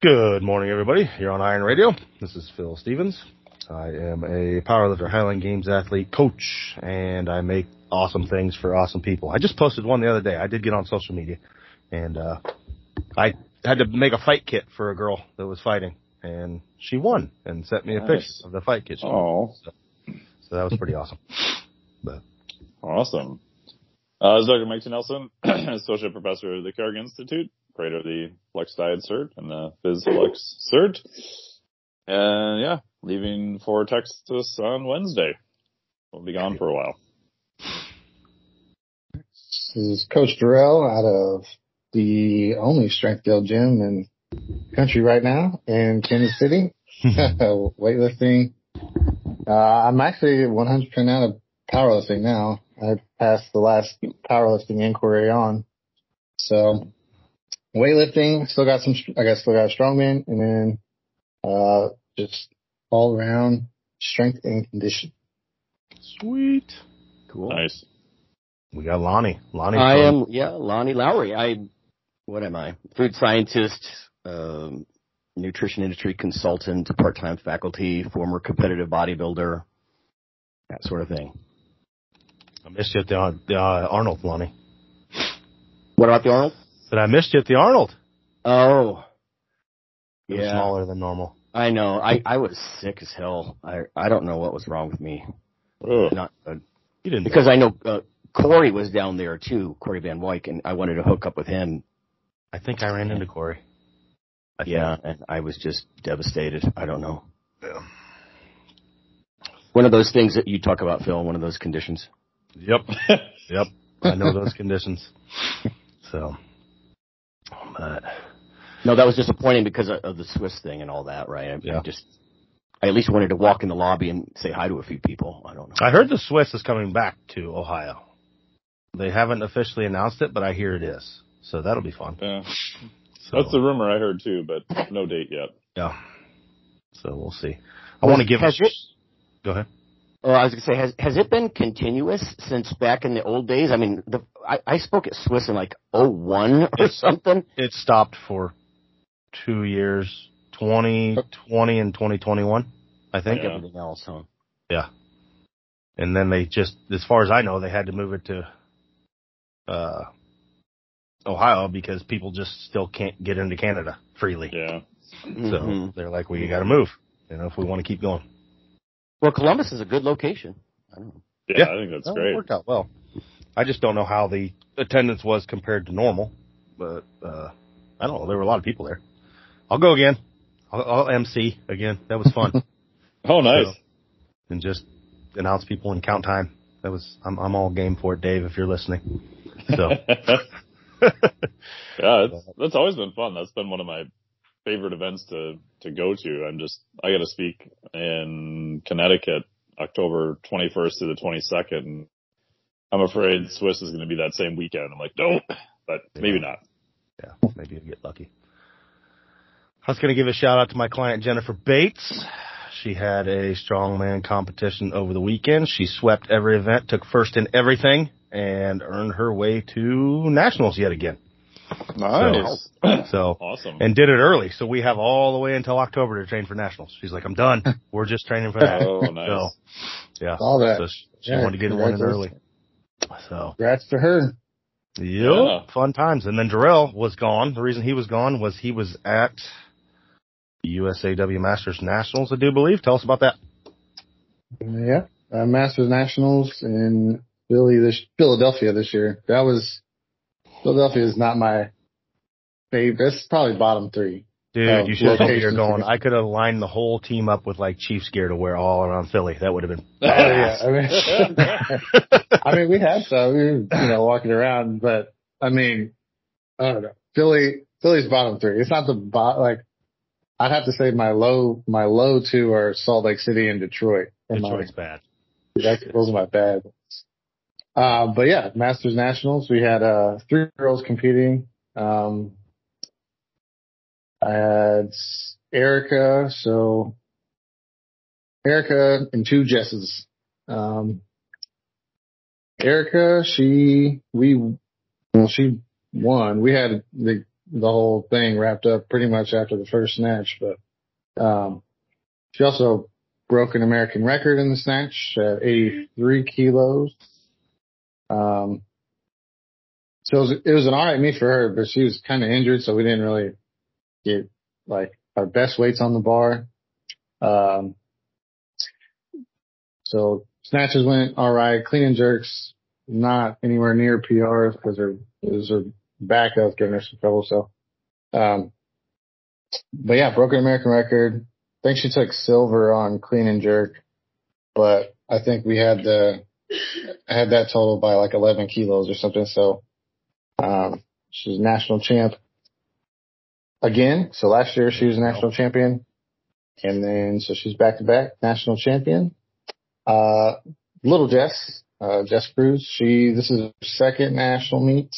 Good morning, everybody. You're on Iron Radio. This is Phil Stevens. I am a powerlifter, Highland Games athlete, coach, and I make awesome things for awesome people. I just posted one the other day. I did get on social media, and uh, I had to make a fight kit for a girl that was fighting, and she won and sent me a nice. picture of the fight kit. Oh, so, so, that was pretty awesome. But awesome. Uh, this is Dr. Mike T. Nelson, Associate Professor of the Carrick Institute, creator of the Flex Diet Cert and the Phys Flex Cert. And yeah, leaving for Texas on Wednesday. We'll be gone for a while. This is Coach Jerell out of the only strength guild gym in country right now in Kansas City. Weightlifting. Uh, I'm actually 100% out of powerlifting now. I passed the last powerlifting inquiry on. So weightlifting, still got some, I guess still got a strongman and then, uh, just all around strength and condition. Sweet. Cool. Nice. We got Lonnie. Lonnie. I am, yeah, Lonnie Lowery. I, what am I? Food scientist, um, nutrition industry consultant, part-time faculty, former competitive bodybuilder, that sort of thing. I missed you at the, the uh, Arnold, Lonnie. What about the Arnold? But I missed you at the Arnold. Oh. It yeah. smaller than normal. I know. I, I was sick as hell. I I don't know what was wrong with me. Ugh. Not good. You didn't because I know uh, Corey was down there too, Corey Van Wyk, and I wanted to hook up with him. I think I ran into Corey. I yeah, and I was just devastated. I don't know. Yeah. One of those things that you talk about, Phil. One of those conditions. Yep. yep. I know those conditions. So, Oh, but no, that was disappointing because of the SWIS thing and all that, right? I, yeah. I just, I at least wanted to walk in the lobby and say hi to a few people. I don't know. I heard the SWIS is coming back to Ohio. They haven't officially announced it, but I hear it is. So that'll be fun. Yeah. So, That's the rumor I heard too, but no date yet. Yeah. So we'll see. I want to give. Has it, go ahead. Oh, I was going to say, has has it been continuous since back in the old days? I mean, the I, I spoke at SWIS in like oh one or it, something. It stopped for two years, 2020 and 2021, I think. Yeah. Everything else, huh? Yeah. And then they just, as far as I know, they had to move it to, uh, Ohio because people just still can't get into Canada freely. Yeah. So mm-hmm. they're like, well, you gotta move, you know, if we want to keep going. Well, Columbus is a good location. I yeah, yeah, I think that's well, great. It worked out well. I just don't know how the attendance was compared to normal, but, uh, I don't know. There were a lot of people there. I'll go again. I'll, I'll MC again. That was fun. oh, nice. So, and just announce people and count time. That was, I'm, I'm all game for it, Dave, if you're listening. So. yeah, it's, that's always been fun. That's been one of my favorite events to, to go to. I'm just, I got to speak in Connecticut October 21st to the 22nd. And I'm afraid SWIS is going to be that same weekend. I'm like, nope, but maybe not. Yeah, maybe you'll get lucky. I was going to give a shout out to my client Jennifer Bates. She had a strongman competition over the weekend. She swept every event, took first in everything, and earned her way to nationals yet again. Nice. So, so, awesome. And did it early. So we have all the way until October to train for nationals. She's like, I'm done. We're just training for that. oh, nice. So, yeah. All that. So she, she yeah, wanted to get one in early. So. Congrats to her. Yep. Yeah. Fun times. And then Jerell was gone. The reason he was gone was he was at USAW Masters Nationals, I do believe. Tell us about that. Yeah, uh, Masters Nationals in Philly this Philadelphia this year. That was Philadelphia is not my favorite. It's probably bottom three. Dude, you should have you're going. I could have lined the whole team up with like Chiefs gear to wear all around Philly. That would have been. Oh, yeah. I mean, I mean, we had some, we were, you know, walking around, but I mean, I don't know. Philly, Philly's bottom three. It's not the bot, like, I'd have to say my low, my low two are Salt Lake City and Detroit. Detroit's my, bad. That's, those are my bad. Uh, but yeah, Masters Nationals, we had, uh, three girls competing. Um, I had Erica, so Erica and two Jesses. Um, Erica, she, we, well, she won. We had the the whole thing wrapped up pretty much after the first snatch, but, um, she also broke an American record in the snatch at 83 kilos. Um, so it was, it was an alright meet for her, but she was kind of injured, so we didn't really get like our best weights on the bar. Um, so snatches went alright, clean and jerks, not anywhere near PR because her, was her back that was giving her some trouble. So, um, but yeah, broken American record. I think she took silver on clean and jerk, but I think we had the, had that total by like 11 kilos or something. So, um, she's national champ again. So last year she was a national champion and then so she's back to back national champion. Uh, little Jess, uh, Jess Cruz, she, this is her second national meet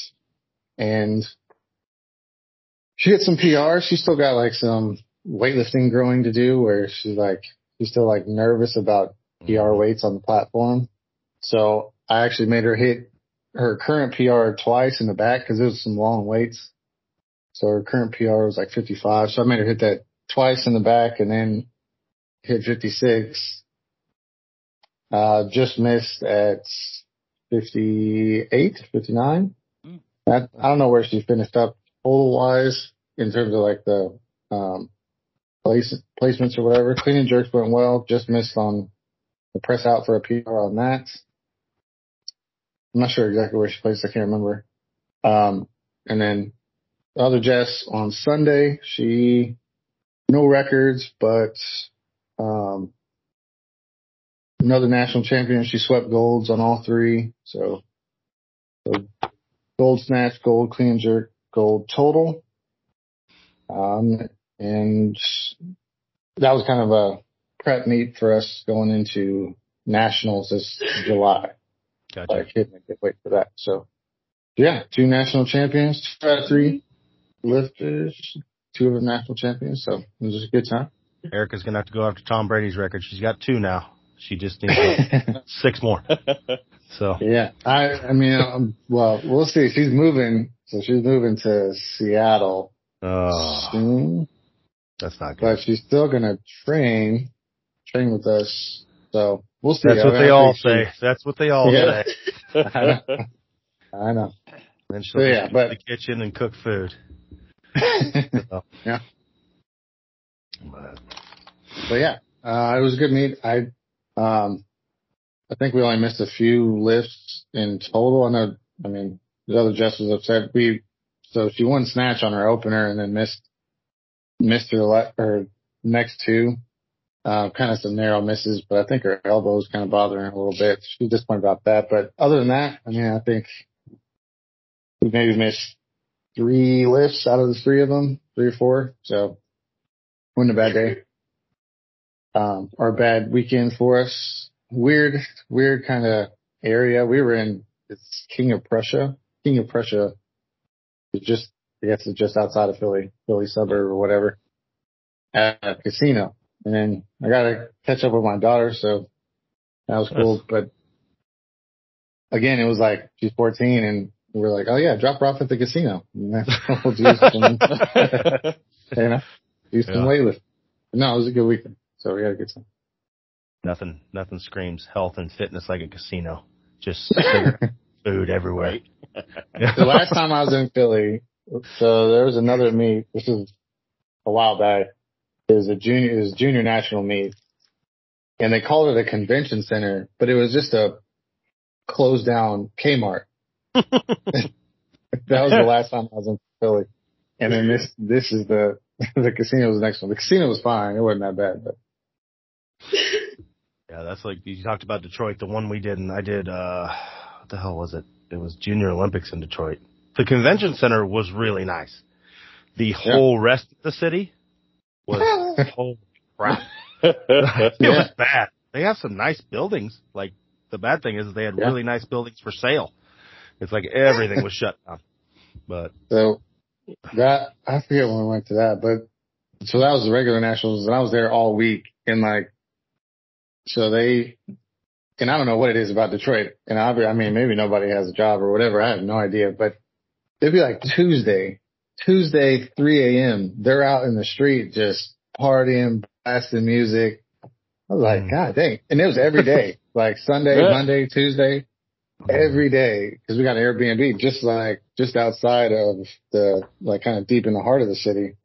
and she hit some PR. She still got like some weightlifting growing to do where she's like, she's still like nervous about PR weights on the platform. So I actually made her hit her current PR twice in the back because it was some long weights. So her current PR was like 55. So I made her hit that twice in the back and then hit 56. Uh, just missed at 58, 59. Mm. I, I don't know where she finished up total wise in terms of like the, um, place, placements or whatever. Clean and jerks went well. Just missed on the press out for a PR on that. I'm not sure exactly where she placed. I can't remember. Um, and then the other Jess on Sunday, she, no records, but, um, another national champion. She swept golds on all three. So, so gold snatch, gold clean jerk, gold total. Um, and that was kind of a prep meet for us going into nationals this July. Gotcha. Like a good weight for that. So yeah, two national champions, two out of three lifters, two of them national champions. So it was just a good time. Erica's gonna have to go after Tom Brady's record. She's got two now. She just needs uh, like six more. So yeah, I, I mean, um, well, we'll see. She's moving, so she's moving to Seattle oh, soon, that's not good. but she's still gonna train, train with us. So we'll see. That's what they all say. That's what they all Yeah. say. I know. I know. Then she'll So, yeah, but- the kitchen and cook food. So. Yeah. But, But yeah, uh, it was a good meet. I, um, I think we only missed a few lifts in total. I know, I mean, the other Jess was upset. We, so she won snatch on her opener and then missed, missed her, le- her next two. Uh, kind of some narrow misses, but I think her elbow was kind of bothering her a little bit. She's disappointed about that. But other than that, I mean, I think we maybe missed three lifts out of the three of them, three or four. So wasn't a bad day um, or a bad weekend for us. Weird, weird kind of area. We were in it's King of Prussia. King of Prussia is just, I guess it's just outside of Philly, Philly suburb or whatever, at a casino. And then I got to catch up with my daughter, so that was cool. But again, it was like she's 14, and we're like, oh yeah, drop her off at the casino. And then we'll do some, you know, do some Yeah. weightlifting. No, it was a good weekend, so we had a good time. nothing, nothing screams health and fitness like a casino. Just food everywhere. the last time I was in Philly, so there was another meet. This is a while back. Was a junior, is junior national meet, and they called it a convention center, but it was just a closed down Kmart. that was the last time I was in Philly, and then this this is the the casino was the next one. The casino was fine; it wasn't that bad, but Yeah, that's like you talked about Detroit. The one we did, and I did. uh What the hell was it? It was Junior Olympics in Detroit. The convention center was really nice. The whole rest of the city was holy crap. it Yeah. was bad. They have some nice buildings. Like the bad thing is they had Yeah. really nice buildings for sale. It's like everything was shut down. But So that I forget when we went to that, but so that was the regular nationals, and I was there all week, and like, so they, and I don't know what it is about Detroit, and I, I mean maybe nobody has a job or whatever, I have no idea, but it'd be like Tuesday, Tuesday, 3 a.m. They're out in the street just partying, blasting music. I was like, Mm. God dang. And it was every day, like Sunday, Yeah. Monday, Tuesday, every day. Cause we got an Airbnb just like, just outside of the, like kind of deep in the heart of the city,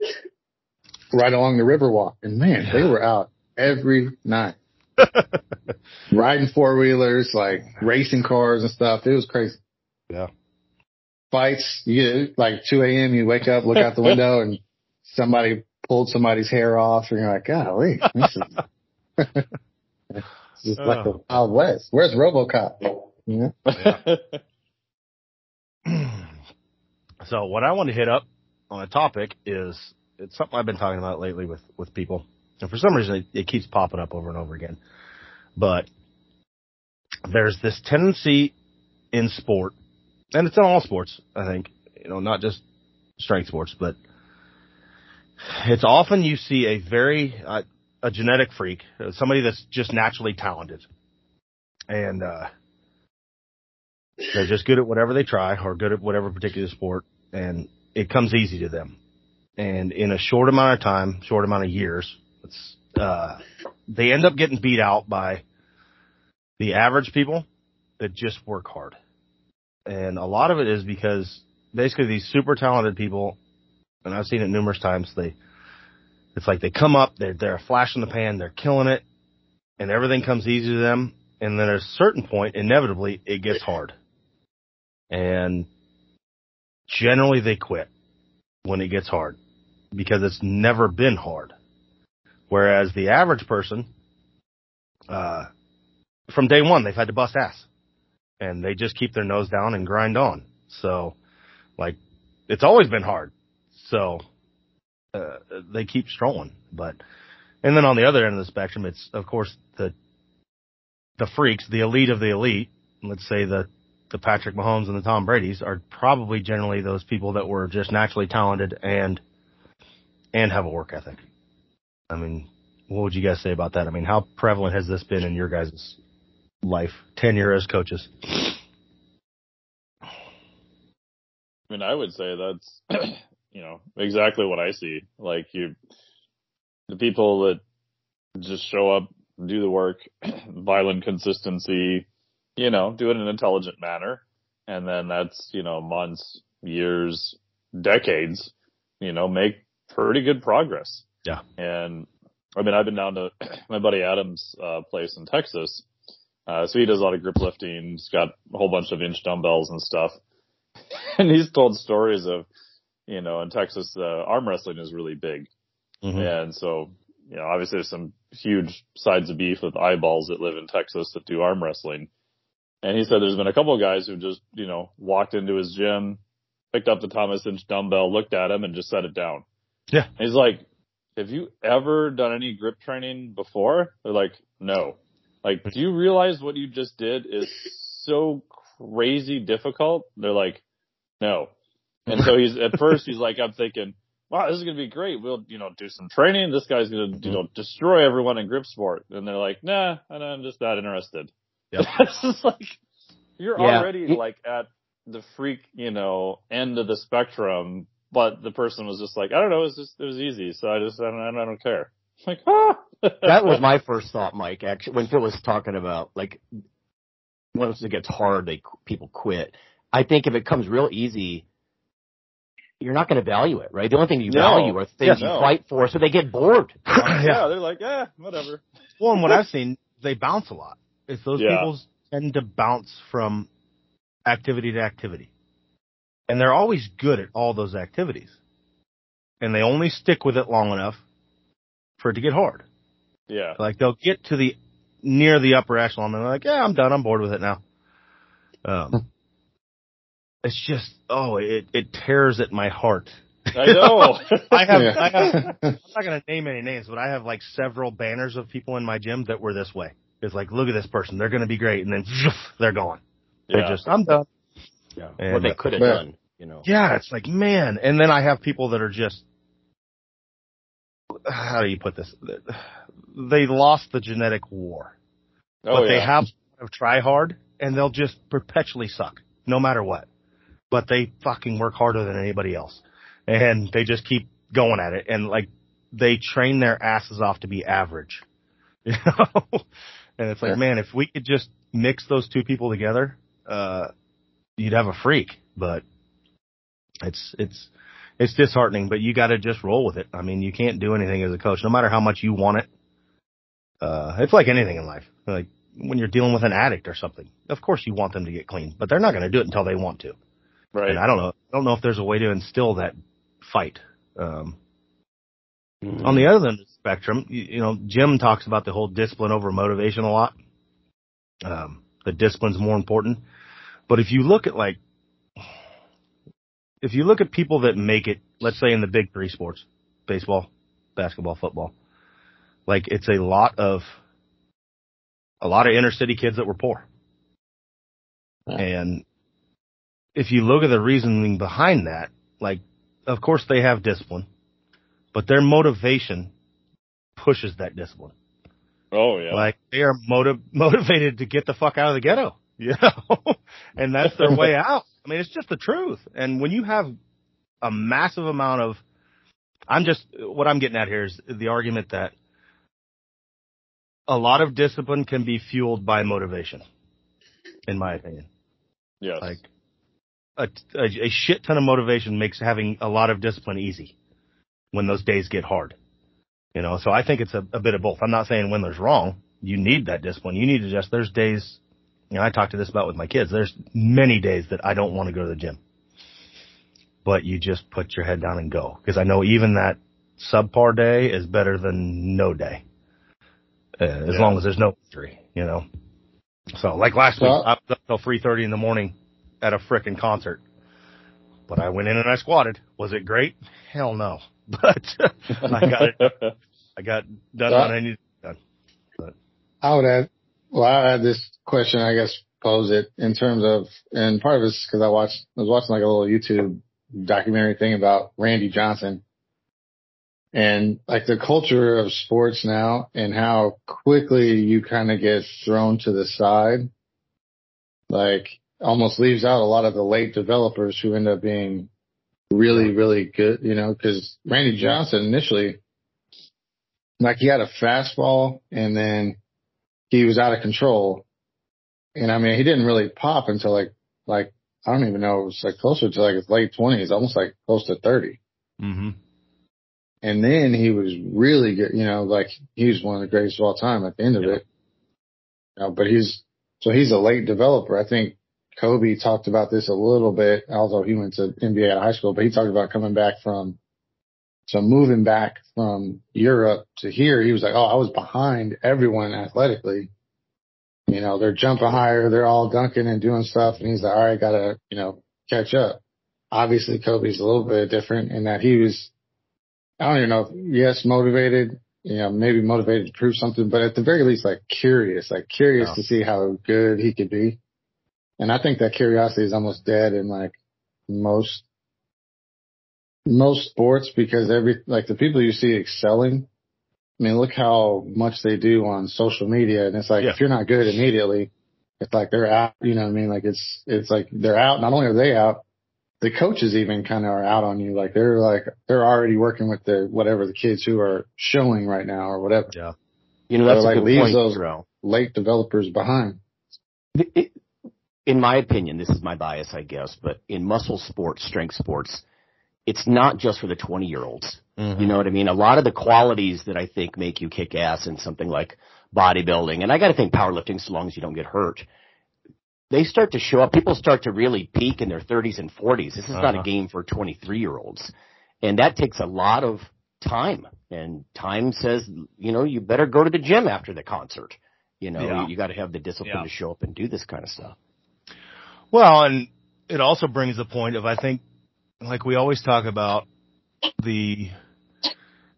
right along the Riverwalk. And man, they were out every night. Riding four wheelers, like racing cars and stuff. It was crazy. Yeah. Fights, you get like 2 a.m. You wake up, look out the window and somebody pulled somebody's hair off and you're like, golly, this is, just like the oh. Wild West. Where's Robocop? You know? so what I want to hit up on a topic is it's something I've been talking about lately with with people, and for some reason it, it keeps popping up over and over again. But there's this tendency in sport, and it's in all sports, I think, you know, not just strength sports, but it's often you see a very uh, a genetic freak, uh, somebody that's just naturally talented, and uh, they're just good at whatever they try, or good at whatever particular sport, and it comes easy to them. And in a short amount of time, short amount of years, it's uh, they end up getting beat out by the average people that just work hard. And a lot of it is because basically these super talented people, and I've seen it numerous times, they, it's like they come up, they're, they're a flash in the pan, they're killing it, and everything comes easy to them. And then at a certain point, inevitably, it gets hard. And generally they quit when it gets hard because it's never been hard. Whereas the average person, uh, from day one, they've had to bust ass and they just keep their nose down and grind on. So like it's always been hard. So, uh, they keep strolling, but, and then on the other end of the spectrum, it's of course the, the freaks, the elite of the elite. Let's say the, the Patrick Mahomes and the Tom Brady's are probably generally those people that were just naturally talented and, and have a work ethic. I mean, what would you guys say about that? I mean, how prevalent has this been in your guys' life, tenure as coaches? I mean, I would say that's, you know, exactly what I see. Like you, the people that just show up, do the work, violent consistency, you know, do it in an intelligent manner. And then that's, you know, months, years, decades, you know, make pretty good progress. Yeah. And I mean, I've been down to my buddy Adam's uh, place in Texas. Uh, so he does a lot of grip lifting. He's got a whole bunch of inch dumbbells and stuff. And he's told stories of, you know, in Texas, uh, arm wrestling is really big. Mm-hmm. And so, you know, obviously there's some huge sides of beef with eyeballs that live in Texas that do arm wrestling. And he said there's been a couple of guys who just, you know, walked into his gym, picked up the Thomas inch dumbbell, looked at him and just set it down. Yeah. And he's like, have you ever done any grip training before? They're like, no. Like, do you realize what you just did is so crazy difficult? They're like, no. And so he's, at first he's like, I'm thinking, wow, this is going to be great. We'll, you know, do some training. This guy's going to, you know, mm-hmm. destroy everyone in grip sport. And they're like, nah, I'm just not interested. Yep. it's just like, you're Yeah. already like at the freak, you know, end of the spectrum, but the person was just like, I don't know, it's just, it was easy. So I just, I don't, I don't care. Like, ah. that was my first thought, Mike. Actually, when Phil was talking about like once it gets hard, they people quit. I think if it comes real easy, you're not going to value it, right? The only thing you No. value are things Yeah, you no. fight for, so they get bored. yeah. they're like, yeah, whatever. Well, and what I've seen, they bounce a lot. It's those Yeah. people tend to bounce from activity to activity. And they're always good at all those activities. And they only stick with it long enough for it to get hard. Yeah. Like they'll get to the near the upper echelon and they're like, yeah, I'm done. I'm bored with it now. Um, it's just, oh, it, it tears at my heart. I know. I have, Yeah. I have, I'm not going to name any names, but I have like several banners of people in my gym that were this way. It's like, look at this person. They're going to be great. And then they're gone. They're yeah. just, I'm done. Yeah. And- what they could have But- done, you know. Yeah. It's like, man. And then I have people that are just, how do you put this? They lost the genetic war. oh, but yeah. they have to try hard and they'll just perpetually suck no matter what. But they fucking work harder than anybody else. and they just keep going at it and like they train their asses off to be average. You know? and it's like, Yeah. man, if we could just mix those two people together, uh, you'd have a freak, but it's, it's, it's disheartening, but you gotta just roll with it. I mean, you can't do anything as a coach, no matter how much you want it. Uh, it's like anything in life. Like when you're dealing with an addict or something, of course you want them to get clean, but they're not gonna do it until they want to. Right. And I don't know, I don't know if there's a way to instill that fight. Um, on the other end of the spectrum, you, you know, Jim talks about the whole discipline over motivation a lot. Um, the discipline's more important. But if you look at like, if you look at people that make it, let's say in the big three sports, baseball, basketball, football, like it's a lot of, a lot of inner city kids that were poor. Yeah. And if you look at the reasoning behind that, like, of course they have discipline, but their motivation pushes that discipline. oh yeah. Like they are motiv- motivated to get the fuck out of the ghetto, you know, and that's their way out. I mean, it's just the truth. And when you have a massive amount of, I'm just, what I'm getting at here is the argument that a lot of discipline can be fueled by motivation, in my opinion. yes. Like a, a, a shit ton of motivation makes having a lot of discipline easy when those days get hard. You know, so I think it's a, a bit of both. I'm not saying when there's wrong. You need that discipline. You need to just, there's days, you know, I talk to this about with my kids. There's many days that I don't want to go to the gym. But you just put your head down and go. Cause I know even that subpar day is better than no day. Uh, as Yeah. long as there's no injury, you know. So like last week, I was up till 3.30 in the morning at a frickin' concert. But I went in and I squatted. Was it great? Hell no. But I got it. I got done Well- what I needed done. I would add, well, I had this question, I guess, pose it in terms of, and part of it's because I watched, I was watching like a little YouTube documentary thing about Randy Johnson and like the culture of sports now and how quickly you kind of get thrown to the side, like almost leaves out a lot of the late developers who end up being really, really good, you know, cause Randy Johnson initially, like he had a fastball and then he was out of control. And I mean, he didn't really pop until like, like, I don't even know, it was like closer to like his late twenties, almost like close to 30. Mm-hmm. And then he was really good, you know, like he was one of the greatest of all time at the end of Yeah. it. You know, but he's, so he's a late developer. I think Kobe talked about this a little bit, although he went to NBA out of high school, but he talked about coming back from, so moving back from Europe to here, he was like, Oh, I was behind everyone athletically. You know, they're jumping higher. They're all dunking and doing stuff. And he's like, all right, gotta, you know, catch up. Obviously Kobe's a little bit different in that he was, I don't even know if, yes, motivated, you know, maybe motivated to prove something, but at the very least, like curious, like curious Yeah. to see how good he could be. And I think that curiosity is almost dead in like most, most sports because every, like the people you see excelling, I mean, look how much they do on social media. And it's like, Yeah. if you're not good immediately, it's like they're out, you know what I mean? Like it's, it's like they're out. Not only are they out, the coaches even kind of are out on you. Like they're like, they're already working with the, whatever the kids who are showing right now or whatever. Yeah. You know, that's So, a like, good leaves point, those- Jerell. Late developers behind. It- in my opinion, this is my bias, I guess, but in muscle sports, strength sports, it's not just for the 20 year olds. Mm-hmm. You know what I mean? A lot of the qualities that I think make you kick ass in something like bodybuilding, and I got to think powerlifting, so long as you don't get hurt, they start to show up. People start to really peak in their 30s and 40s. This is not a Uh-huh. game for 23 year olds, and that takes a lot of time. And time says, you know, you better go to the gym after the concert. You know, Yeah. you, you got to have the discipline Yeah. to show up and do this kind of stuff. Well, and it also brings the point of I think, like we always talk about the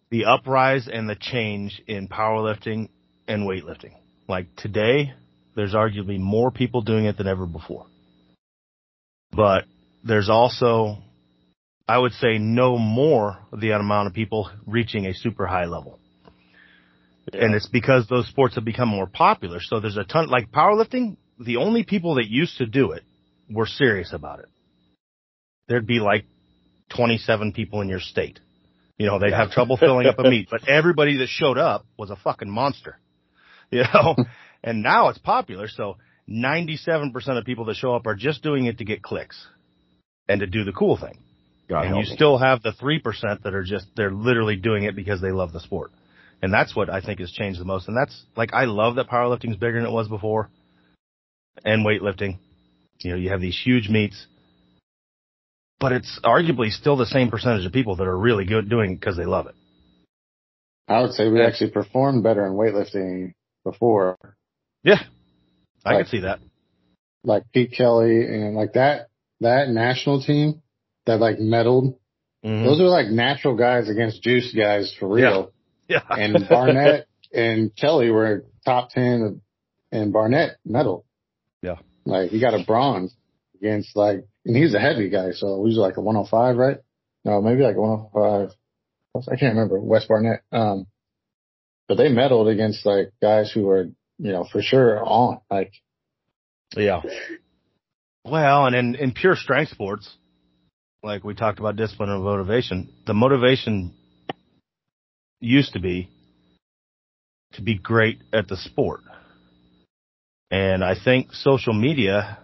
the uprise and the change in powerlifting and weightlifting. Like today, there's arguably more people doing it than ever before. But there's also, I would say, no more the amount of people reaching a super high level. And it's because those sports have become more popular. So there's a ton, like powerlifting, the only people that used to do it were serious about it. There'd be like 27 people in your state. You know, they'd have trouble filling up a meet, but everybody that showed up was a fucking monster. You know, and now it's popular. So 97% of people that show up are just doing it to get clicks and to do the cool thing. God and you me. still have the 3% that are just, they're literally doing it because they love the sport. And that's what I think has changed the most. And that's like, I love that powerlifting is bigger than it was before and weightlifting. You know, you have these huge meets, but it's arguably still the same percentage of people that are really good doing because they love it. I would say we Yeah. actually performed better in weightlifting before. Yeah. I can see that. Like Pete Kelly and like that, that national team that like medaled. Mhm. Those are like natural guys against juice guys for real. yeah. And Barnett and Kelly were top 10 and Barnett medal. Yeah. Like he got a bronze against like, and he's a heavy guy. So he was like a 105, right? No, maybe like 105. I can't remember Wes Barnett. Um, but they meddled against like guys who were, you know, for sure on like, Yeah. Well, and in, in pure strength sports, like we talked about discipline and motivation, the motivation used to be to be great at the sport. And I think social media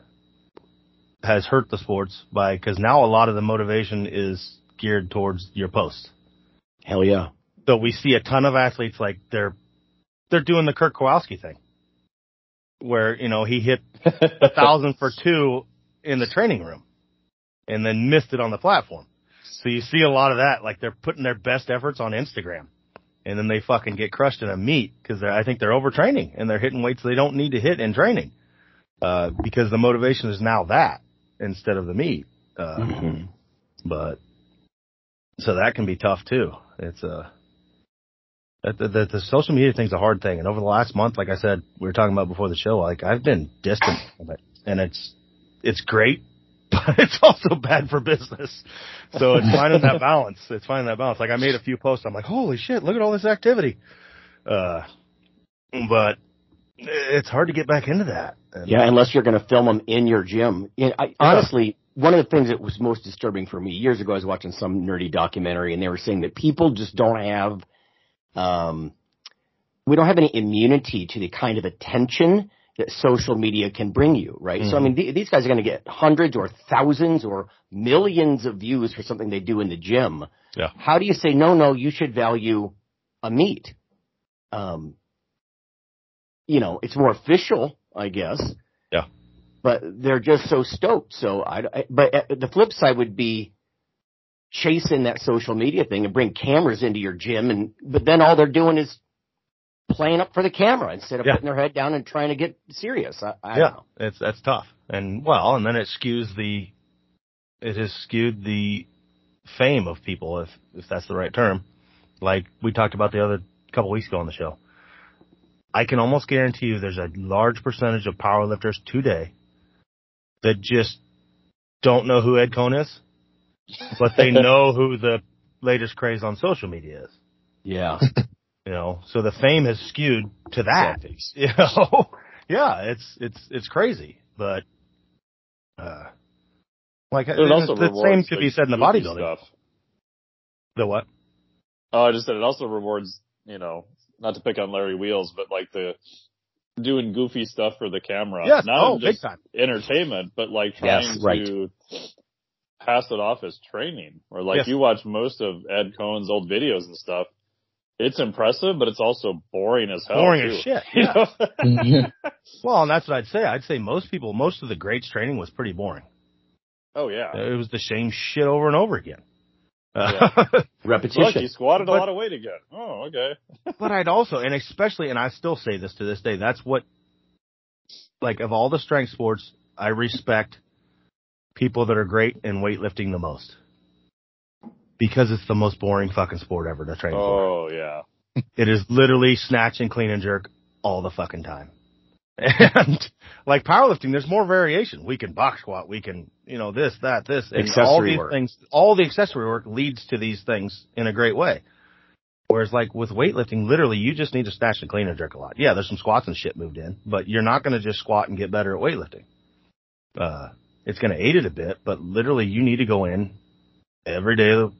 has hurt the sports by, cause now a lot of the motivation is geared towards your posts. Hell yeah. So we see a ton of athletes like they're, they're doing the Kirk Karwoski thing where, you know, he hit a thousand for two in the training room and then missed it on the platform. So you see a lot of that, like they're putting their best efforts on Instagram and then they fucking get crushed in a meet because I think they're overtraining and they're hitting weights they don't need to hit in training. Uh, because the motivation is now that instead of the meet. Uh, Mhm. but so that can be tough too. It's uh the, the, the social media thing's a hard thing, and over the last month, like I said, we were talking about before the show, like I've been distant from it, and it's it's great, but it's also bad for business. So it's finding that balance. It's finding that balance. Like I made a few posts, I'm like, holy shit, look at all this activity, uh, but it's hard to get back into that. And, Yeah, unless you're going to film them in your gym. I, honestly, one of the things that was most disturbing for me years ago, I was watching some nerdy documentary, and they were saying that people just don't have, um, we don't have any immunity to the kind of attention that social media can bring you, right? So I mean, th- these guys are going to get hundreds or thousands or millions of views for something they do in the gym. Yeah. How do you say no? No, you should value a meet. Um, you know, it's more official, I guess. Yeah. But they're just so stoked. So I, I- but uh, the flip side would be chasing that social media thing and bring cameras into your gym and, but then all they're doing is playing up for the camera instead of Yeah. putting their head down and trying to get serious. I, I yeah, it's that's tough. And well, and then it skews the it has skewed the fame of people if if that's the right term. Like we talked about the other couple weeks ago on the show. I can almost guarantee you there's a large percentage of powerlifters today that just don't know who Ed Coan is, but they know who the latest craze on social media is. Yeah. You know, so the fame has skewed to that. You know, yeah, it's it's it's crazy, but uh, like It also the same could be said in the bodybuilding. stuff. The what? Oh, I just said it also rewards, you know, not to pick on Larry Wheels, but like the doing goofy stuff for the camera. Yes, Not oh, big just time. entertainment, but like trying Yes, right. to pass it off as training. Or like Yes. you watch most of Ed Coan's old videos and stuff. It's impressive, but it's also boring as hell. Boring too. as shit. You Yeah. know? Well, and that's what I'd say. I'd say most people, most of the greats training was pretty boring. oh yeah. It was the same shit over and over again. Uh, Repetition. Look, he squatted But- a lot of weight again. Oh, okay. but I'd also, and especially, and I still say this to this day, that's what, like, of all the strength sports, I respect people that are great in weightlifting the most. Because it's the most boring fucking sport ever to train for. Oh yeah. It is literally snatch and clean and jerk all the fucking time. And like powerlifting, there's more variation. We can box squat, we can, you know, this, that, this, and all these work. things, all the accessory work leads to these things in a great way. Whereas like with weightlifting, literally you just need to snatch and clean and jerk a lot. Yeah, there's some squats and shit moved in, but you're not going to just squat and get better at weightlifting. Uh, it's going to aid it a bit, but literally you need to go in every day of,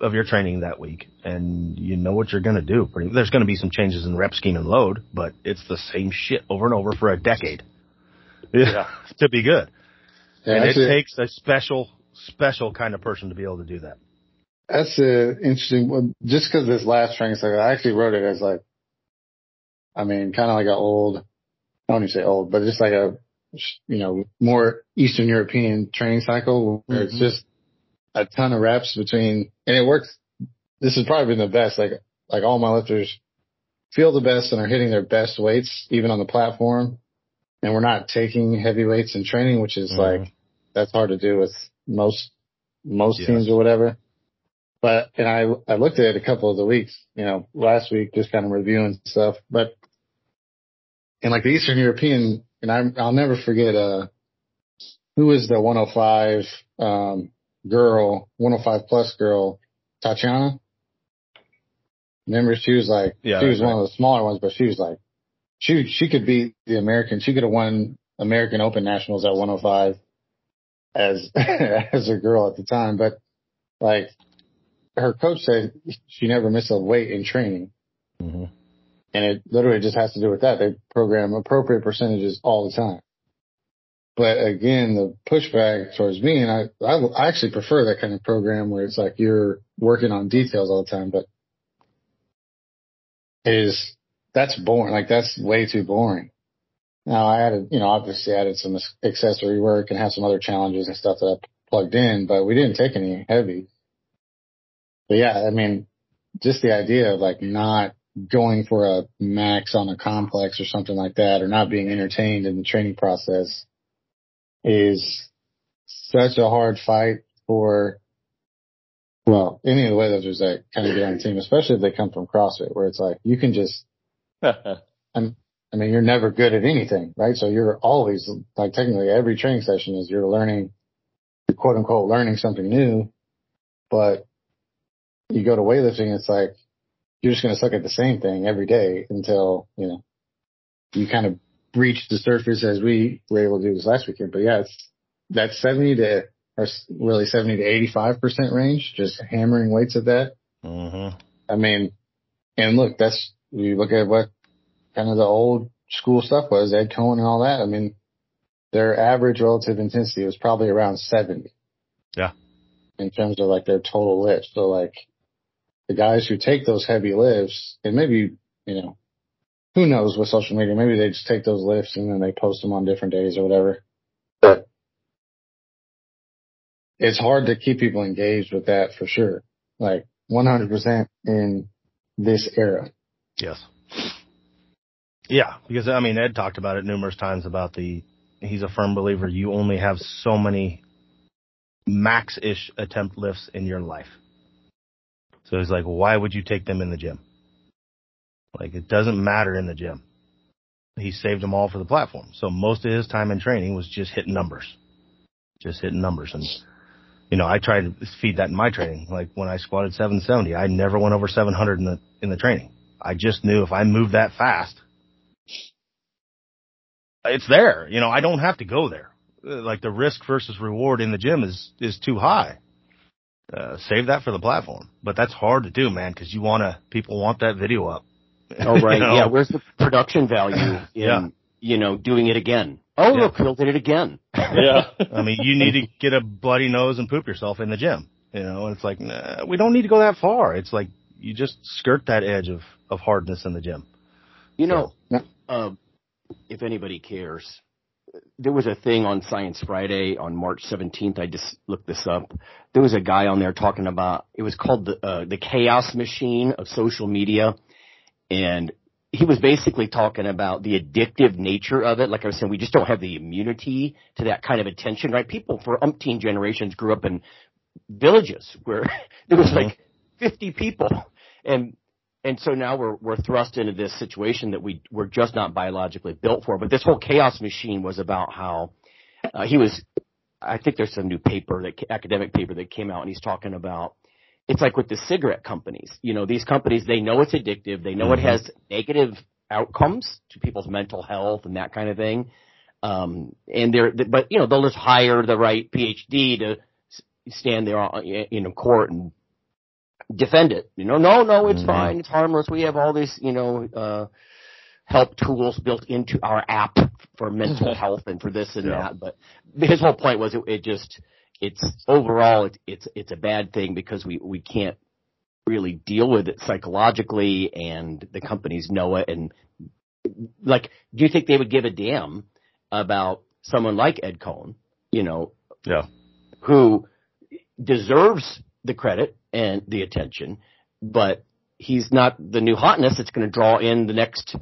of your training that week and you know what you're going to do. There's going to be some changes in rep scheme and load, but it's the same shit over and over for a decade. Yeah. to be good. Yeah, and it takes a special, special kind of person to be able to do that. That's a interesting one. Just because this last training cycle, I actually wrote it as like, I mean, kind of like an old, I don't even say old, but just like a, you know, more Eastern European training cycle where mm-hmm. it's just a ton of reps between, and it works. This has probably been the best. Like, like all my lifters feel the best and are hitting their best weights, even on the platform. And we're not taking heavy weights in training, which is mm-hmm. like, that's hard to do with most, most yes. teams or whatever. But, and I, I looked at it a couple of the weeks, you know, last week, just kind of reviewing stuff, but in like the Eastern European, and I, I'll never forget, uh, who was the 105, um, girl, 105 plus girl, Tatiana? Remember she was like, yeah, she was right. one of the smaller ones, but she was like, she, she could beat the American, she could have won American Open Nationals at 105 as, as a girl at the time, but like her coach said she never missed a weight in training. Mm-hmm. And it literally just has to do with that. They program appropriate percentages all the time. But again, the pushback towards me, and I, I, actually prefer that kind of program where it's like you're working on details all the time, but is that's boring. Like that's way too boring. Now I added, you know, obviously added some accessory work and have some other challenges and stuff that I plugged in, but we didn't take any heavy. But yeah, I mean, just the idea of like not going for a max on a complex or something like that, or not being entertained in the training process is such a hard fight for, well, any of the weightlifters that kind of get on the team, especially if they come from CrossFit, where it's like you can just, I mean, you're never good at anything, right? So you're always like technically every training session is you're learning, quote unquote, learning something new, but you go to weightlifting, it's like you're just going to suck at the same thing every day until, you know, you kind of breach the surface as we were able to do this last weekend. But yeah, it's that 70 to, or really 70 to 85% range, just hammering weights at that. Mm-hmm. I mean, and look, that's, you look at what kind of the old school stuff was, Ed Coan and all that. I mean, their average relative intensity was probably around 70. Yeah. In terms of like their total lift. So like, the guys who take those heavy lifts and maybe, you know, who knows with social media, maybe they just take those lifts and then they post them on different days or whatever. But it's hard to keep people engaged with that for sure. Like 100% in this era. Yes. Yeah, because I mean, Ed talked about it numerous times about the, he's a firm believer you only have so many max-ish attempt lifts in your life. So he's like, why would you take them in the gym? Like it doesn't matter in the gym. He saved them all for the platform. So most of his time in training was just hitting numbers, just hitting numbers. And, you know, I tried to feed that in my training. Like when I squatted 770, I never went over 700 in the, in the training. I just knew if I moved that fast, it's there. You know, I don't have to go there. Like the risk versus reward in the gym is, is too high. Uh, save that for the platform. But that's hard to do, man, because you want to, people want that video up. Oh, right. you know? Yeah. Where's the production value in, yeah. you know, doing it again? Oh, yeah. look, Phil did it again. yeah. I mean, you need to get a bloody nose and poop yourself in the gym, you know, and it's like, nah, we don't need to go that far. It's like, you just skirt that edge of, of hardness in the gym. You know, so, uh, if anybody cares, there was a thing on Science Friday on March 17th. I just looked this up. There was a guy on there talking about it was called the uh, the chaos machine of social media, and he was basically talking about the addictive nature of it. Like I was saying, we just don't have the immunity to that kind of attention, right? People for umpteen generations grew up in villages where there was like 50 people and and so now we're we're thrust into this situation that we we're just not biologically built for. But this whole chaos machine was about how uh, he was. I think there's some new paper that academic paper that came out, and he's talking about it's like with the cigarette companies. You know, these companies they know it's addictive, they know mm-hmm. it has negative outcomes to people's mental health and that kind of thing. Um, and they're, but you know, they'll just hire the right PhD to stand there on, in a court and defend it. You know, no, no, it's mm-hmm. fine. It's harmless. We have all these, you know, uh, help tools built into our app for mental health and for this and yeah. that. But his whole point was it, it just, it's overall, it's, it's, it's a bad thing because we, we can't really deal with it psychologically and the companies know it. And like, do you think they would give a damn about someone like Ed Coan, you know, yeah. who deserves the credit and the attention, but he's not the new hotness that's going to draw in the next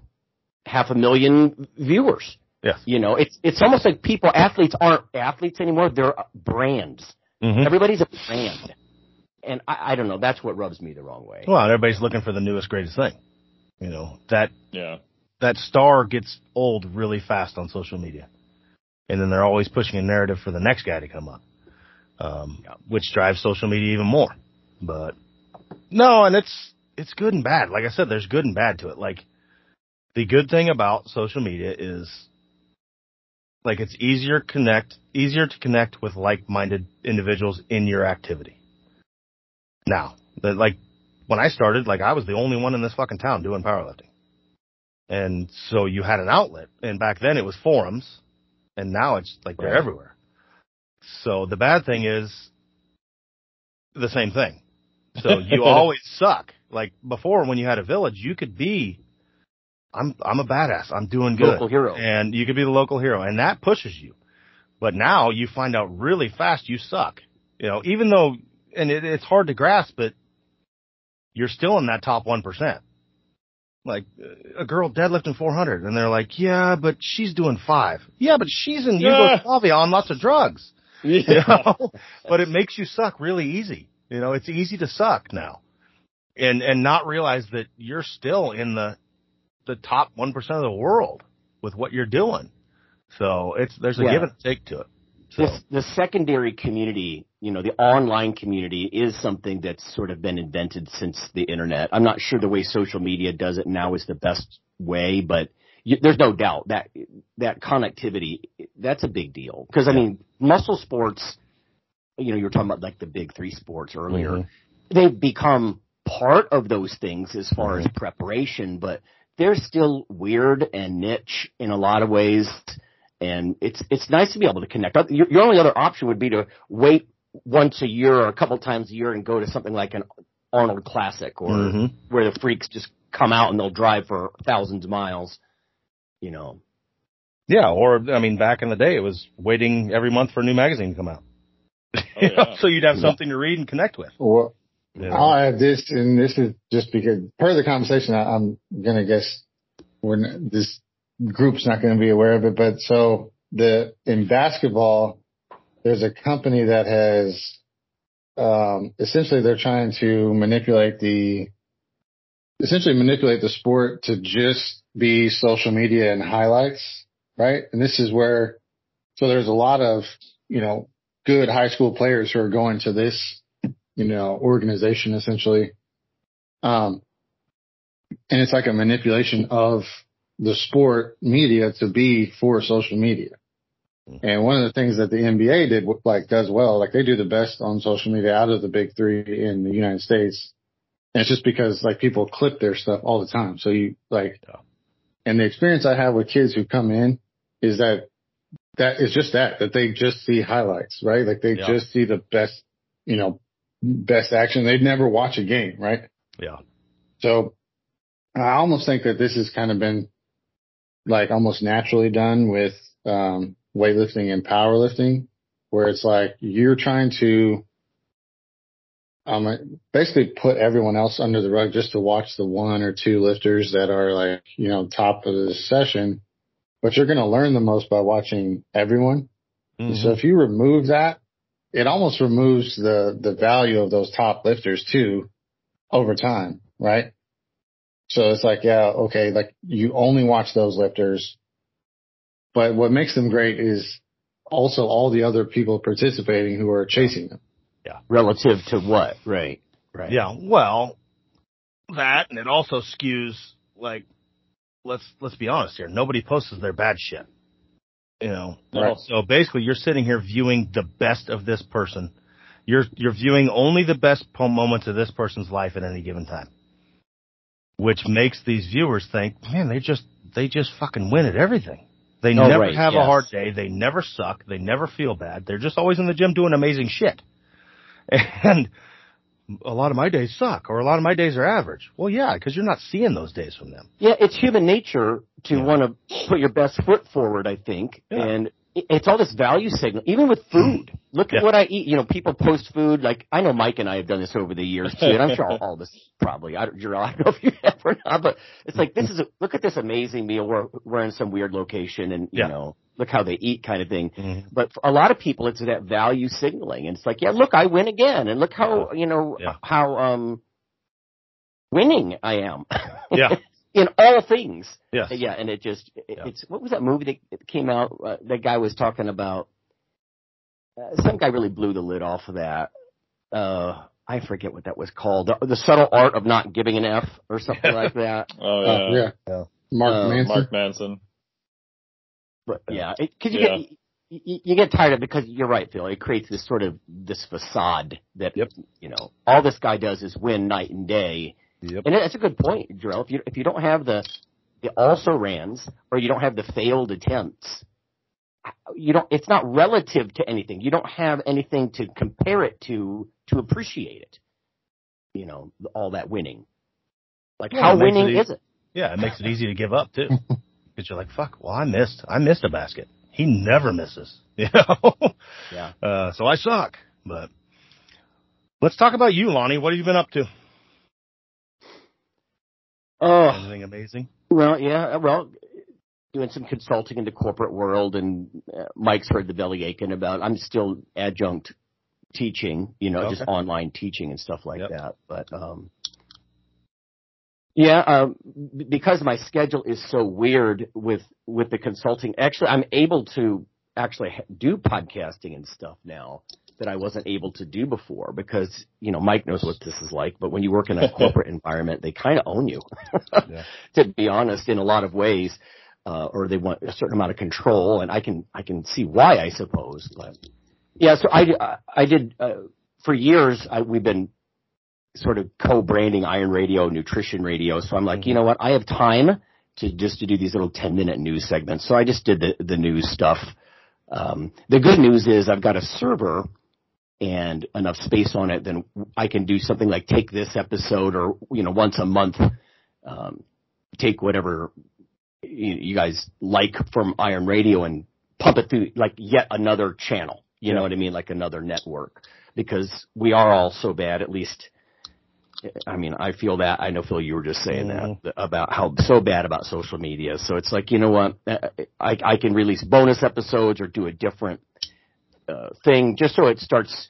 half a million viewers. Yes. You know, it's it's almost like people athletes aren't athletes anymore. They're brands. Mm-hmm. Everybody's a brand. And I, I don't know, that's what rubs me the wrong way. Well, everybody's looking for the newest greatest thing. You know, that yeah. that star gets old really fast on social media. And then they're always pushing a narrative for the next guy to come up. Um, yeah. which drives social media even more. But no, and it's it's good and bad. Like I said, there's good and bad to it. Like the good thing about social media is like it's easier connect easier to connect with like-minded individuals in your activity. Now, the, like when I started, like I was the only one in this fucking town doing powerlifting. And so you had an outlet and back then it was forums and now it's like they're right. everywhere. So the bad thing is the same thing. So you always suck. Like before when you had a village, you could be I'm I'm a badass. I'm doing good. Local hero. And you could be the local hero, and that pushes you. But now you find out really fast you suck. You know, even though, and it, it's hard to grasp, but you're still in that top one percent. Like a girl deadlifting 400, and they're like, "Yeah, but she's doing five. Yeah, but she's in Yugoslavia on lots of drugs. Yeah. You know? but it makes you suck really easy. You know, it's easy to suck now, and and not realize that you're still in the the top 1% of the world with what you're doing. So it's, there's a yeah. give and take to it. So. This, the secondary community, you know, the online community is something that's sort of been invented since the internet. I'm not sure the way social media does it now is the best way, but you, there's no doubt that that connectivity that's a big deal because I mean muscle sports, you know, you were talking about like the big three sports earlier. Mm-hmm. They've become part of those things as far mm-hmm. as preparation, but they're still weird and niche in a lot of ways. And it's, it's nice to be able to connect. Your, your only other option would be to wait once a year or a couple times a year and go to something like an Arnold Classic or mm-hmm. where the freaks just come out and they'll drive for thousands of miles, you know. Yeah, or I mean, back in the day, it was waiting every month for a new magazine to come out. Oh, yeah. so you'd have something to read and connect with. Well, yeah. I'll add this, and this is just because per the conversation, I, am gonna guess when this group's not to be aware of it, but so the in basketball, there's a company that has um, essentially they're trying to manipulate the essentially manipulate the sport to just be social media and highlights, right? And this is where so there's a lot of you know good high school players who are going to this you know, organization essentially. Um, and it's like a manipulation of the sport media to be for social media. And one of the things that the NBA did, like, does well, like they do the best on social media out of the big three in the United States. And it's just because like people clip their stuff all the time. So you like, and the experience I have with kids who come in is that that is just that, that they just see highlights, right? Like they yeah. just see the best, you know, best action. They'd never watch a game, right? Yeah. So I almost think that this has kind of been like almost naturally done with um, weightlifting and powerlifting, where it's like you're trying to um, basically put everyone else under the rug just to watch the one or two lifters that are like, you know, top of the session. But you're going to learn the most by watching everyone. Mm-hmm. So if you remove that, it almost removes the, the value of those top lifters too over time, right? So it's like, yeah, okay, like you only watch those lifters, but what makes them great is also all the other people participating who are chasing them. Yeah. Relative to what? Right. Right. Yeah. Well, that and it also skews like, let's, let's be honest here. Nobody posts their bad shit. You know, right. so basically you're sitting here viewing the best of this person You're you're viewing only the best moments of this person's life at any given time, which makes these viewers think, man, they just they just fucking win at everything. They Oh, never right, have a hard day. They never suck. They never feel bad. They're just always in the gym doing amazing shit. And a lot of my days suck, or a lot of my days are average. Well, yeah, because you're not seeing those days from them. Yeah, it's human nature to Yeah. want to put your best foot forward, I think. Yeah. And it's all this value signal, even with food. Mm. Look Yeah. at what I eat. You know, people post food. Like, I know Mike and I have done this over the years too, and I'm sure all, all us probably, I don't, Jerell, I don't know if you have or not, but it's like, this is a, look at this amazing meal. We're, we're in some weird location and, you know, look how they eat kind of thing. Mhm. But for a lot of people, it's that value signaling. And it's like, yeah, look, I win again. And look how, you know, Yeah. how, um, winning I am. Yeah. in all things. Yes. Yeah, and it just it, Yeah. it's what was that movie that came out? Uh, that guy was talking about. Uh, some guy really blew the lid off of that. Uh, I forget what that was called. The, the subtle art of not giving an F or something like that. Oh Uh, yeah. yeah. Yeah. Mark Uh, Manson. Mark Manson. But yeah, because you Yeah. get you, you get tired of it because you're right, Phil. It creates this sort of this facade that Yep. you know all this guy does is win night and day. Yep. And that's a good point, Jerell. If you if you don't have the the also rans or you don't have the failed attempts, you don't. It's not relative to anything. You don't have anything to compare it to to appreciate it. You know, all that winning. Like Yeah, how it winning is it? Yeah, it makes it easy to give up too. Because you're like, fuck, well, I missed, I missed a basket. He never misses, you know? Yeah. Uh, so I suck, but let's talk about you, Lonnie. What have you been up to? Oh, Anything amazing? Well, yeah, well, doing some consulting in the corporate world, and uh, Mike's heard the belly aching about. I'm still adjunct teaching, you know, just online teaching and stuff like Yep. that. But um, yeah, um, because my schedule is so weird with with the consulting. Actually, I'm able to actually do podcasting and stuff now that I wasn't able to do before because you know Mike knows what this is like. But when you work in a corporate environment, they kind of own you. Yeah. to be honest, in a lot of ways, uh, or they want a certain amount of control, and I can I can see why, I suppose. But yeah, so I I- I did uh, for years. I, we've been sort of co-branding Iron Radio, Nutrition Radio. So I'm like, you know what? I have time to just to do these little 10 minute news segments. So I just did the the news stuff. Um, the good news is I've got a server and enough space on it, then I can do something like take this episode or you know once a month um, take whatever you, you guys like from Iron Radio and pump it through like yet another channel. You know what I mean? Like another network because we are all so bad. At least, I mean, I feel that. I know Phil, you were just saying that about how so bad about social media. So it's like you know what? I I can release bonus episodes or do a different uh, thing just so it starts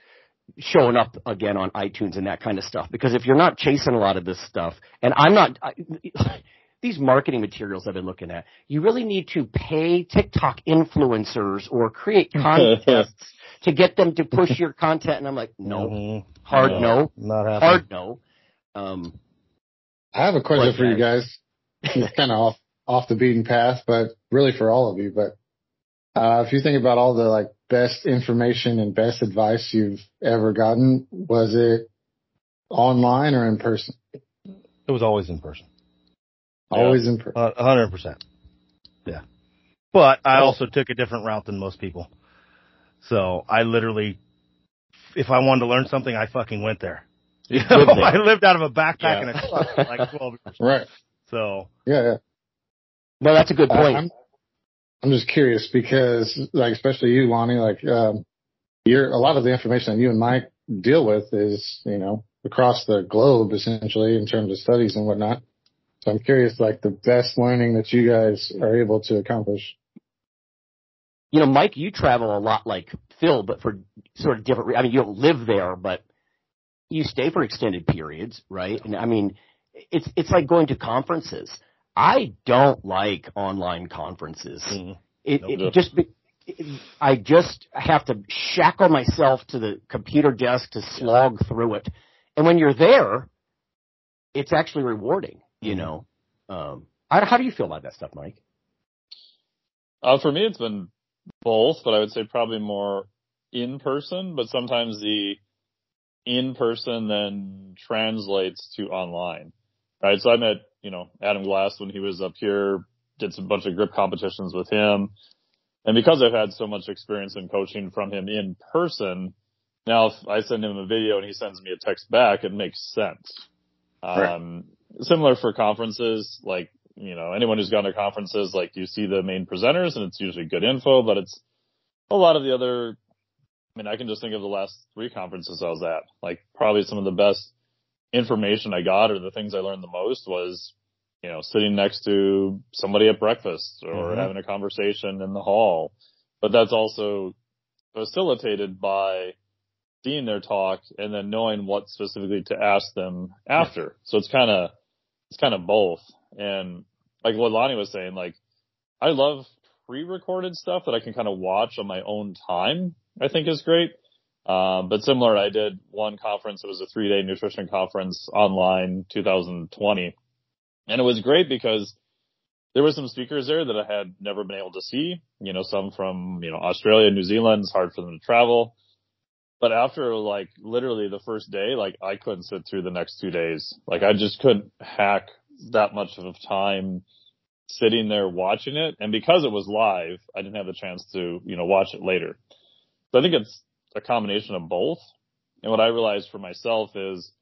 showing up again on iTunes and that kind of stuff. Because if you're not chasing a lot of this stuff, and I'm not, I, these marketing materials I've been looking at, you really need to pay TikTok influencers or create contests to get them to push your content. And I'm like, no, Mhm. hard No. no, Not hard no. Um, I have a question What, for you guys? guys. It's kind of off off the beaten path, but really for all of you. But uh, if you think about all the like best information and best advice you've ever gotten, was it online or in person? It was always in person. Yeah. Always in person. A hundred percent. Yeah. But I also took a different route than most people. So I literally, if I wanted to learn something, I fucking went there. You know, I lived out of a backpack Yeah. and a truck like 12 years. Right. So, Yeah. Yeah. no, that's a good I- point. I'm, I'm just curious because, like, especially you, Lonnie, like, um, you're a lot of the information that you and Mike deal with is, you know, across the globe essentially in terms of studies and whatnot. So I'm curious, like, the best learning that you guys are able to accomplish. you know, Mike, you travel a lot like Phil, but for sort of different. re- I mean, you don't live there, but you stay for extended periods, right? And I mean, it's it's like going to conferences. I don't like online conferences. mm, It, Nope. it just be, it, I just have to shackle myself to the computer desk to slog through it. And when you're there, it's actually rewarding, you Mhm. know. Um, how, how do you feel about that stuff, Mike? Uh, for me, it's been both, but I would say probably more in person. But sometimes the in person then translates to online. Right. So I met, you know, Adam Glass when he was up here, did some bunch of grip competitions with him. And because I've had so much experience in coaching from him in person, now if I send him a video and he sends me a text back, it makes sense. Right. Um, similar for conferences, like, you know, anyone who's gone to conferences, like you see the main presenters and it's usually good info, but it's a lot of the other I mean, I can just think of the last three conferences I was at. Like probably some of the best information I got or the things I learned the most was, you know, sitting next to somebody at breakfast or mm-hmm. having a conversation in the hall. But that's also facilitated by seeing their talk and then knowing what specifically to ask them after. So it's kind of, it's kind of both. And like what Lonnie was saying, like I love pre-recorded stuff that I can kind of watch on my own time I think is great. Um, but similar, I did one conference. It was a three day nutrition conference online 2020. And it was great because there were some speakers there that I had never been able to see, you know, some from, you know, Australia, New Zealand. It's hard for them to travel. But after like literally the first day, like I couldn't sit through the next two days. Like I just couldn't hack that much of time sitting there watching it. And because it was live, I didn't have the chance to, you know, watch it later. So I think it's a combination of both. And what I realized for myself is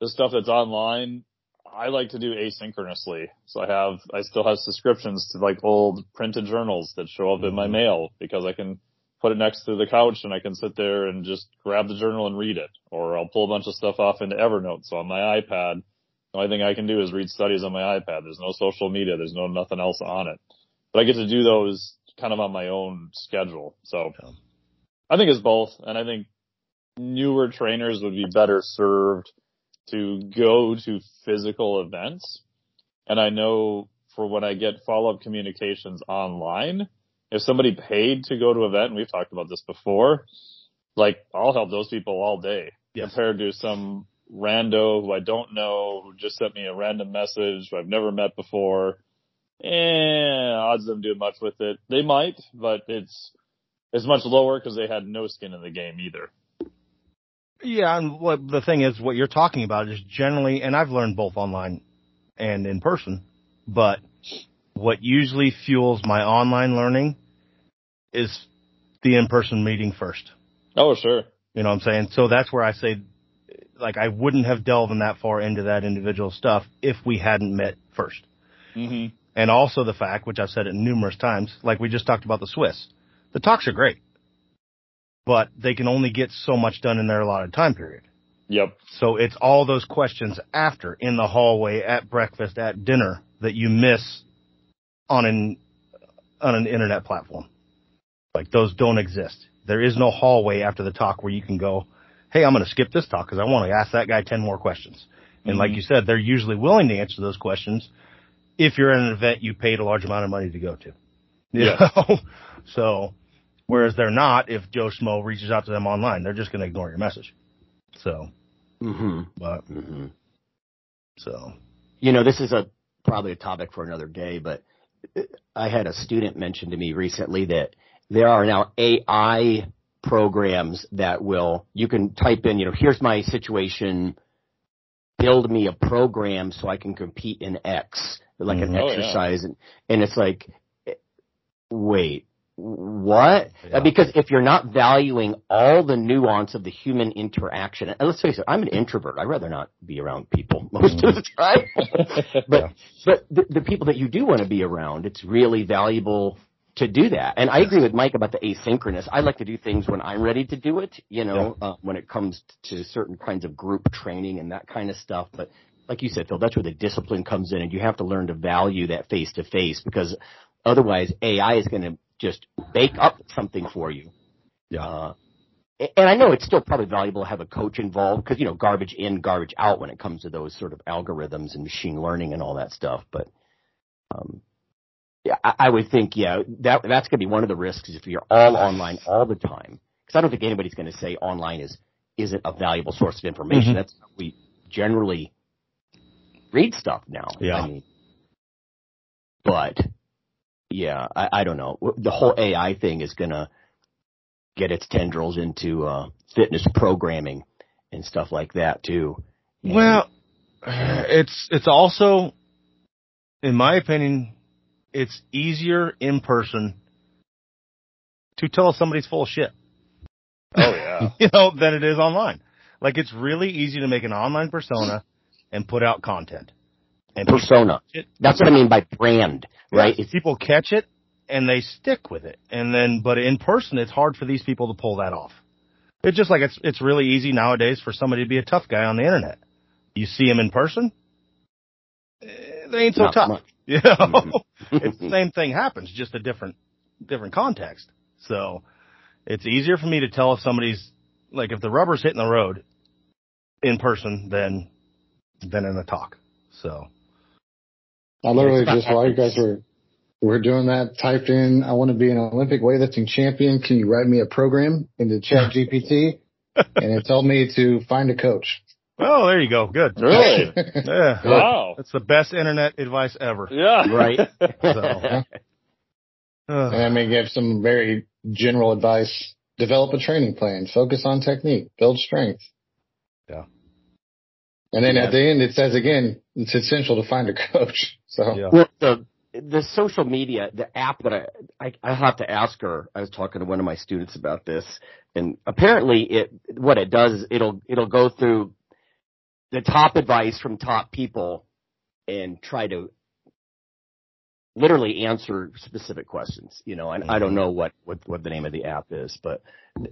the stuff that's online, I like to do asynchronously. So I have, I still have subscriptions to like old printed journals that show up in my mm-hmm. mail because I can put it next to the couch and I can sit there and just grab the journal and read it. Or I'll pull a bunch of stuff off into Evernote. So on my iPad, the only thing I can do is read studies on my iPad. There's no social media. There's no nothing else on it. But I get to do those kind of on my own schedule. So yeah. I think it's both, and I think newer trainers would be better served to go to physical events. And I know for when I get follow-up communications online, if somebody paid to go to an event, and we've talked about this before, like I'll help those people all day yes. compared to some rando who I don't know who just sent me a random message who I've never met before. Eh, odds of them doing much with it. They might, but it's is much lower because they had no skin in the game either. Yeah, and what the thing is, what you're talking about is generally, and I've learned both online and in person, but what usually fuels my online learning is the in-person meeting first. Oh, sure. You know what I'm saying? So that's where I say, like, I wouldn't have delved in that far into that individual stuff if we hadn't met 1st mm-hmm. And also the fact, which I've said it numerous times, like we just talked about the SWIS the talks are great, but they can only get so much done in their allotted time period. Yep. So it's all those questions after, in the hallway, at breakfast, at dinner, that you miss on an on an internet platform. Like those don't exist. There is no hallway after the talk where you can go, "Hey, I'm going to skip this talk because I want to ask that guy ten more questions." And mm-hmm. like you said, they're usually willing to answer those questions if you're at an event you paid a large amount of money to go to. You yeah. Know? So, whereas they're not if Joe Schmo reaches out to them online, they're just going to ignore your message. So, mm-hmm. but, mm-hmm. so. You know, this is a, probably a topic for another day, but I had a student mention to me recently that there are now AI programs that will, you can type in, you know, here's my situation, build me a program so I can compete in X, like mm-hmm. an exercise. Oh, yeah. and, and it's like, wait, what? Yeah. Because if you're not valuing all the nuance of the human interaction, and let's face it, I'm an introvert. I'd rather not be around people most of the time. but yeah. but the, the people that you do want to be around, it's really valuable to do that. And I agree with Mike about the asynchronous. I like to do things when I'm ready to do it, you know, yeah. uh, when it comes to certain kinds of group training and that kind of stuff. But like you said, Phil, that's where the discipline comes in and you have to learn to value that face to face because Otherwise, AI is going to just bake up something for you. Yeah. Uh, and I know it's still probably valuable to have a coach involved because, you know, garbage in, garbage out when it comes to those sort of algorithms and machine learning and all that stuff. But, um, yeah, I, I would think, yeah, that, that's going to be one of the risks if you're all online all the time. Because I don't think anybody's going to say online is, isn't a valuable source of information. Mm-hmm. That's, we generally read stuff now. Yeah. I mean, but yeah, I, I don't know. The whole AI thing is gonna get its tendrils into uh, fitness programming, and stuff like that too. And Well, it's it's also, in my opinion, it's easier in person to tell if somebody's full of shit, Oh yeah. you know, than it is online. Like it's really easy to make an online persona and put out content. And persona. That's what I mean by brand, right? Yes, people catch it and they stick with it. And then, but in person, it's hard for these people to pull that off. It's just like it's it's really easy nowadays for somebody to be a tough guy on the internet. You see him in person, eh, they ain't so Not tough. much. You know, Mhm. it's the same thing happens, just a different different context. So it's easier for me to tell if somebody's like if the rubber's hitting the road in person than than in a talk. So I literally just while you guys ethics. were were doing that, typed in, I want to be an Olympic weightlifting champion. Can you write me a program into Chat GPT? and it told me to find a coach. oh, there you go, good. Really? Yeah, wow. that's the best internet advice ever. Yeah. Right. So, uh-huh. And Ugh. I may give some very general advice. Develop a training plan. Focus on technique. Build strength. Yeah. And then Yeah. at the end, it says again, it's essential to find a coach. So yeah. Well, the the social media, the app that I, I I have to ask her. I was talking to one of my students about this, and apparently it what it does is it'll it'll go through the top advice from top people and try to literally answer specific questions. You know, and I don't know what what what the name of the app is, but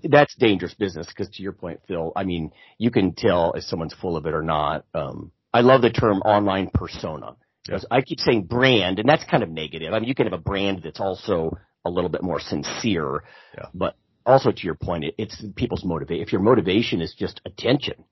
that's dangerous business because to your point, Phil, I mean, you can tell if someone's full of it or not. Um, I love the term online persona. Because I keep saying brand, and that's kind of negative. I mean, you can have a brand that's also a little bit more sincere, Yeah. but also to your point, it, it's people's motivation. If your motivation is just attention,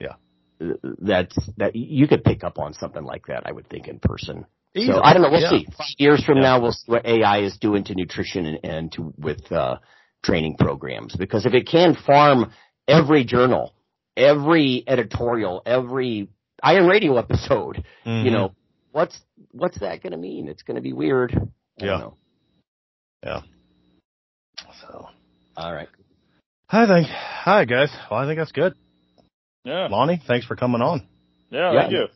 Yeah. uh, that's that you could pick up on something like that. I would think in person. Easily. So I don't know. We'll Yeah. see. Five years from Yeah. now, we'll see what AI is doing to nutrition and, and to with uh, training programs. Because if it can farm every journal, every editorial, every Iron Radio episode, you Mhm. know, what's what's that going to mean? It's going to be weird. I Yeah. don't know. Yeah. So All right. I think, hi guys. Well, I think that's good. Yeah. Lonnie, thanks for coming on. Yeah. Yeah. Thank you.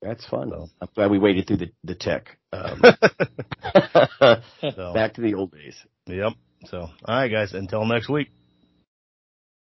That's fun. Though. I'm glad we waited through the the tech. Um, So, back to the old days. yep. So, all right, guys. Until next week.